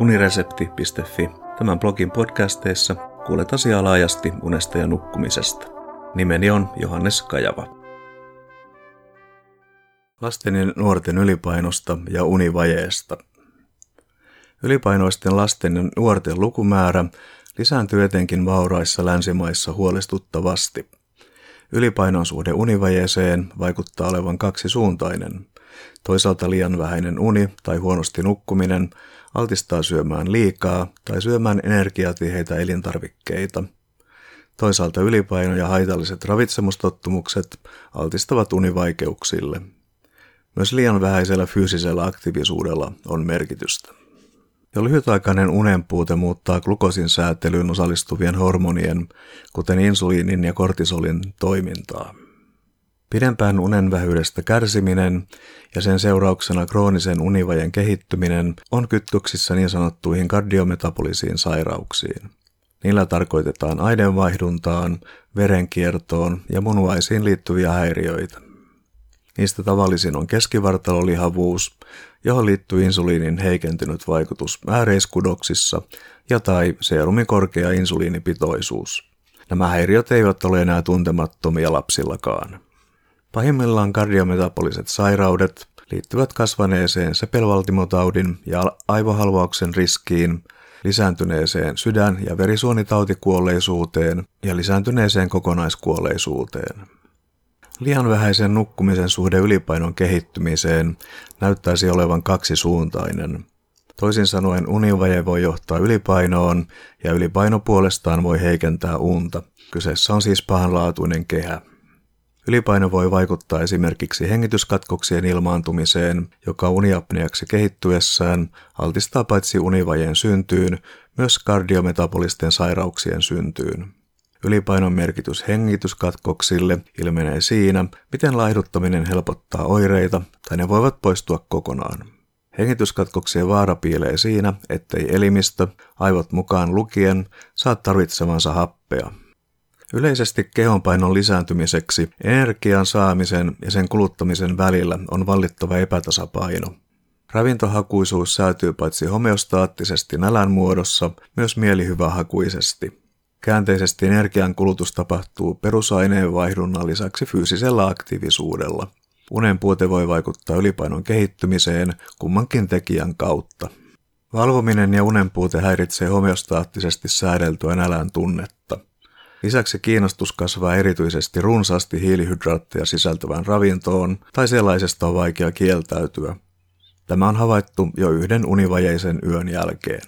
uniresepti.fi. Tämän blogin podcasteissa kuulet asiaa laajasti unesta ja nukkumisesta. Nimeni on Johannes Kajava. Lasten ja nuorten ylipainosta ja univajeesta. Ylipainoisten lasten ja nuorten lukumäärä lisääntyy etenkin vauraissa länsimaissa huolestuttavasti. Ylipainon suhde univajeeseen vaikuttaa olevan kaksisuuntainen. Toisaalta liian vähäinen uni tai huonosti nukkuminen altistaa syömään liikaa tai syömään energiatiheitä elintarvikkeita. Toisaalta ylipaino ja haitalliset ravitsemustottumukset altistavat univaikeuksille. Myös liian vähäisellä fyysisellä aktiivisuudella on merkitystä. Jo lyhytaikainen unenpuute muuttaa glukosin säätelyyn osallistuvien hormonien, kuten insuliinin ja kortisolin, toimintaa. Pidempään unen vähyydestä kärsiminen ja sen seurauksena kroonisen univajen kehittyminen on kytköksissä niin sanottuihin kardiometabolisiin sairauksiin. Niillä tarkoitetaan aidenvaihduntaan, verenkiertoon ja munuaisiin liittyviä häiriöitä. Niistä tavallisin on keskivartalolihavuus, johon liittyy insuliinin heikentynyt vaikutus ääreiskudoksissa ja tai seerumin korkea insuliinipitoisuus. Nämä häiriöt eivät ole enää tuntemattomia lapsillakaan. Pahimmillaan kardiometaboliset sairaudet liittyvät kasvaneeseen sepelvaltimotaudin ja aivohalvauksen riskiin, lisääntyneeseen sydän- ja verisuonitautikuolleisuuteen ja lisääntyneeseen kokonaiskuolleisuuteen. Liian vähäisen nukkumisen suhde ylipainon kehittymiseen näyttäisi olevan kaksisuuntainen. Toisin sanoen univaje voi johtaa ylipainoon ja ylipaino puolestaan voi heikentää unta. Kyseessä on siis pahanlaatuinen kehä. Ylipaino voi vaikuttaa esimerkiksi hengityskatkoksien ilmaantumiseen, joka uniapneaksi kehittyessään altistaa paitsi univajeen syntyyn, myös kardiometabolisten sairauksien syntyyn. Ylipainon merkitys hengityskatkoksille ilmenee siinä, miten laihduttaminen helpottaa oireita tai ne voivat poistua kokonaan. Hengityskatkoksien vaara piilee siinä, ettei elimistö, aivot mukaan lukien, saa tarvitsemansa happea. Yleisesti kehonpainon lisääntymiseksi energian saamisen ja sen kuluttamisen välillä on vallittava epätasapaino. Ravintohakuisuus säätyy paitsi homeostaattisesti nälän muodossa, myös mielihyvähakuisesti. Käänteisesti energian kulutus tapahtuu perusaineen vaihdunnan lisäksi fyysisellä aktiivisuudella. Unen puute voi vaikuttaa ylipainon kehittymiseen kummankin tekijän kautta. Valvominen ja unen puute häiritsee homeostaattisesti säädeltyä nälän tunnetta. Lisäksi kiinnostus kasvaa erityisesti runsaasti hiilihydraatteja sisältävään ravintoon tai sellaisesta on vaikea kieltäytyä. Tämä on havaittu jo yhden univajeisen yön jälkeen.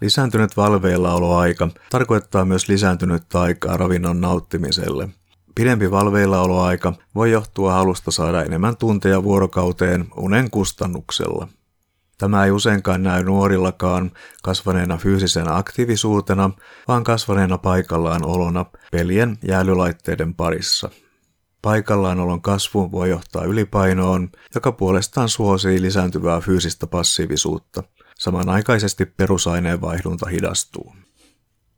Lisääntynyt valveillaoloaika tarkoittaa myös lisääntynyt aikaa ravinnon nauttimiselle. Pidempi valveillaoloaika voi johtua halusta saada enemmän tunteja vuorokauteen unen kustannuksella. Tämä ei useinkaan näy nuorillakaan kasvaneena fyysisenä aktiivisuutena, vaan kasvaneena paikallaan olona pelien ja älylaitteiden parissa. Paikallaanolon kasvu voi johtaa ylipainoon, joka puolestaan suosii lisääntyvää fyysistä passiivisuutta. Samanaikaisesti perusaineenvaihdunta hidastuu.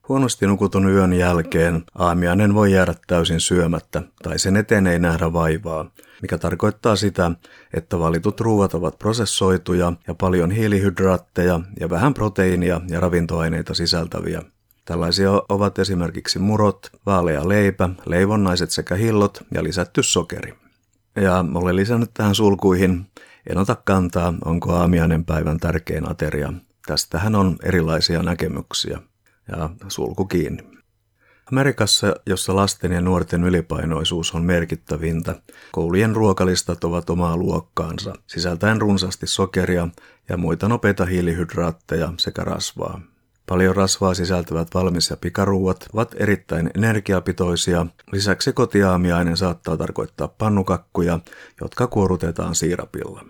Huonosti nukutun yön jälkeen aamiainen voi jäädä täysin syömättä tai sen eteen ei nähdä vaivaa, mikä tarkoittaa sitä, että valitut ruuat ovat prosessoituja ja paljon hiilihydraatteja ja vähän proteiinia ja ravintoaineita sisältäviä. Tällaisia ovat esimerkiksi murot, vaalea leipä, leivonnaiset sekä hillot ja lisätty sokeri. Ja olen lisännyt tähän sulkuihin, en ota kantaa, onko aamiainen päivän tärkein ateria. Tästähän on erilaisia näkemyksiä. Ja sulku kiinni. Amerikassa, jossa lasten ja nuorten ylipainoisuus on merkittävintä, koulujen ruokalistat ovat omaa luokkaansa, sisältäen runsaasti sokeria ja muita nopeita hiilihydraatteja sekä rasvaa. Paljon rasvaa sisältävät valmis- ja pikaruuat ovat erittäin energiapitoisia. Lisäksi kotiaamiainen saattaa tarkoittaa pannukakkuja, jotka kuorutetaan siirapilla.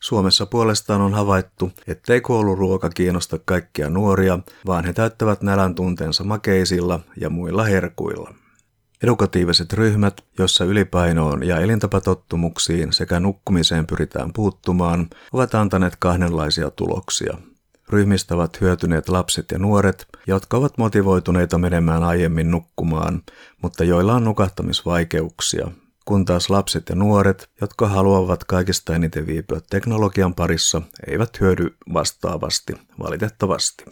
Suomessa puolestaan on havaittu, ettei kouluruoka kiinnosta kaikkia nuoria, vaan he täyttävät nälän tunteensa makeisilla ja muilla herkuilla. Edukatiiviset ryhmät, joissa ylipainoon ja elintapatottumuksiin sekä nukkumiseen pyritään puuttumaan, ovat antaneet kahdenlaisia tuloksia. Ryhmistä ovat hyötyneet lapset ja nuoret, jotka ovat motivoituneita menemään aiemmin nukkumaan, mutta joilla on nukahtamisvaikeuksia, kun taas lapset ja nuoret, jotka haluavat kaikista eniten viipyä teknologian parissa, eivät hyödy vastaavasti, valitettavasti.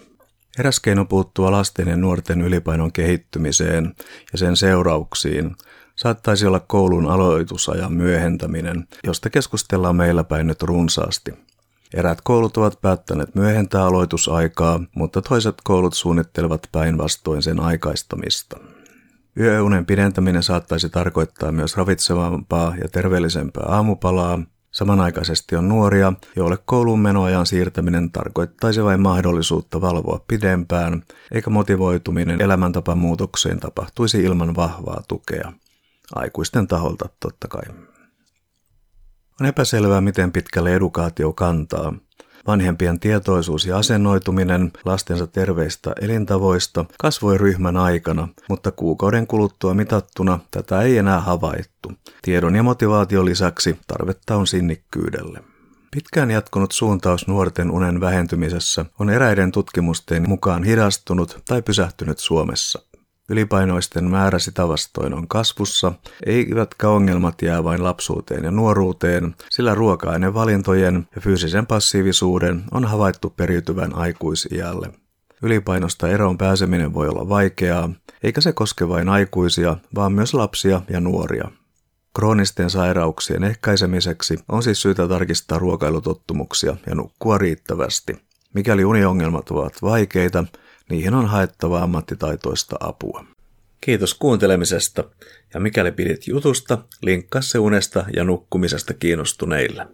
Eräs keino puuttua lasten ja nuorten ylipainon kehittymiseen ja sen seurauksiin saattaisi olla koulun aloitusajan myöhentäminen, josta keskustellaan meillä päin nyt runsaasti. Eräät koulut ovat päättäneet myöhentää aloitusaikaa, mutta toiset koulut suunnittelevat päinvastoin sen aikaistamista. Yöunen pidentäminen saattaisi tarkoittaa myös ravitsevampaa ja terveellisempää aamupalaa. Samanaikaisesti on nuoria, joille kouluun menoajan siirtäminen tarkoittaisi vain mahdollisuutta valvoa pidempään, eikä motivoituminen elämäntapamuutokseen tapahtuisi ilman vahvaa tukea. Aikuisten taholta totta kai. On epäselvää, miten pitkälle edukaatio kantaa. Vanhempien tietoisuus ja asennoituminen lastensa terveistä elintavoista kasvoi ryhmän aikana, mutta kuukauden kuluttua mitattuna tätä ei enää havaittu. Tiedon ja motivaation lisäksi tarvetta on sinnikkyydelle. Pitkään jatkunut suuntaus nuorten unen vähentymisessä on eräiden tutkimusten mukaan hidastunut tai pysähtynyt Suomessa. Ylipainoisten määrä sitä vastoin on kasvussa, eivätkä ongelmat jää vain lapsuuteen ja nuoruuteen, sillä ruoka-ainevalintojen ja fyysisen passiivisuuden on havaittu periytyvän aikuisiälle. Ylipainosta eroon pääseminen voi olla vaikeaa, eikä se koske vain aikuisia, vaan myös lapsia ja nuoria. Kroonisten sairauksien ehkäisemiseksi on siis syytä tarkistaa ruokailutottumuksia ja nukkua riittävästi. Mikäli uniongelmat ovat vaikeita, Niihin on haettava ammattitaitoista apua. Kiitos kuuntelemisesta ja mikäli pidit jutusta, linkkaa se unesta ja nukkumisesta kiinnostuneille.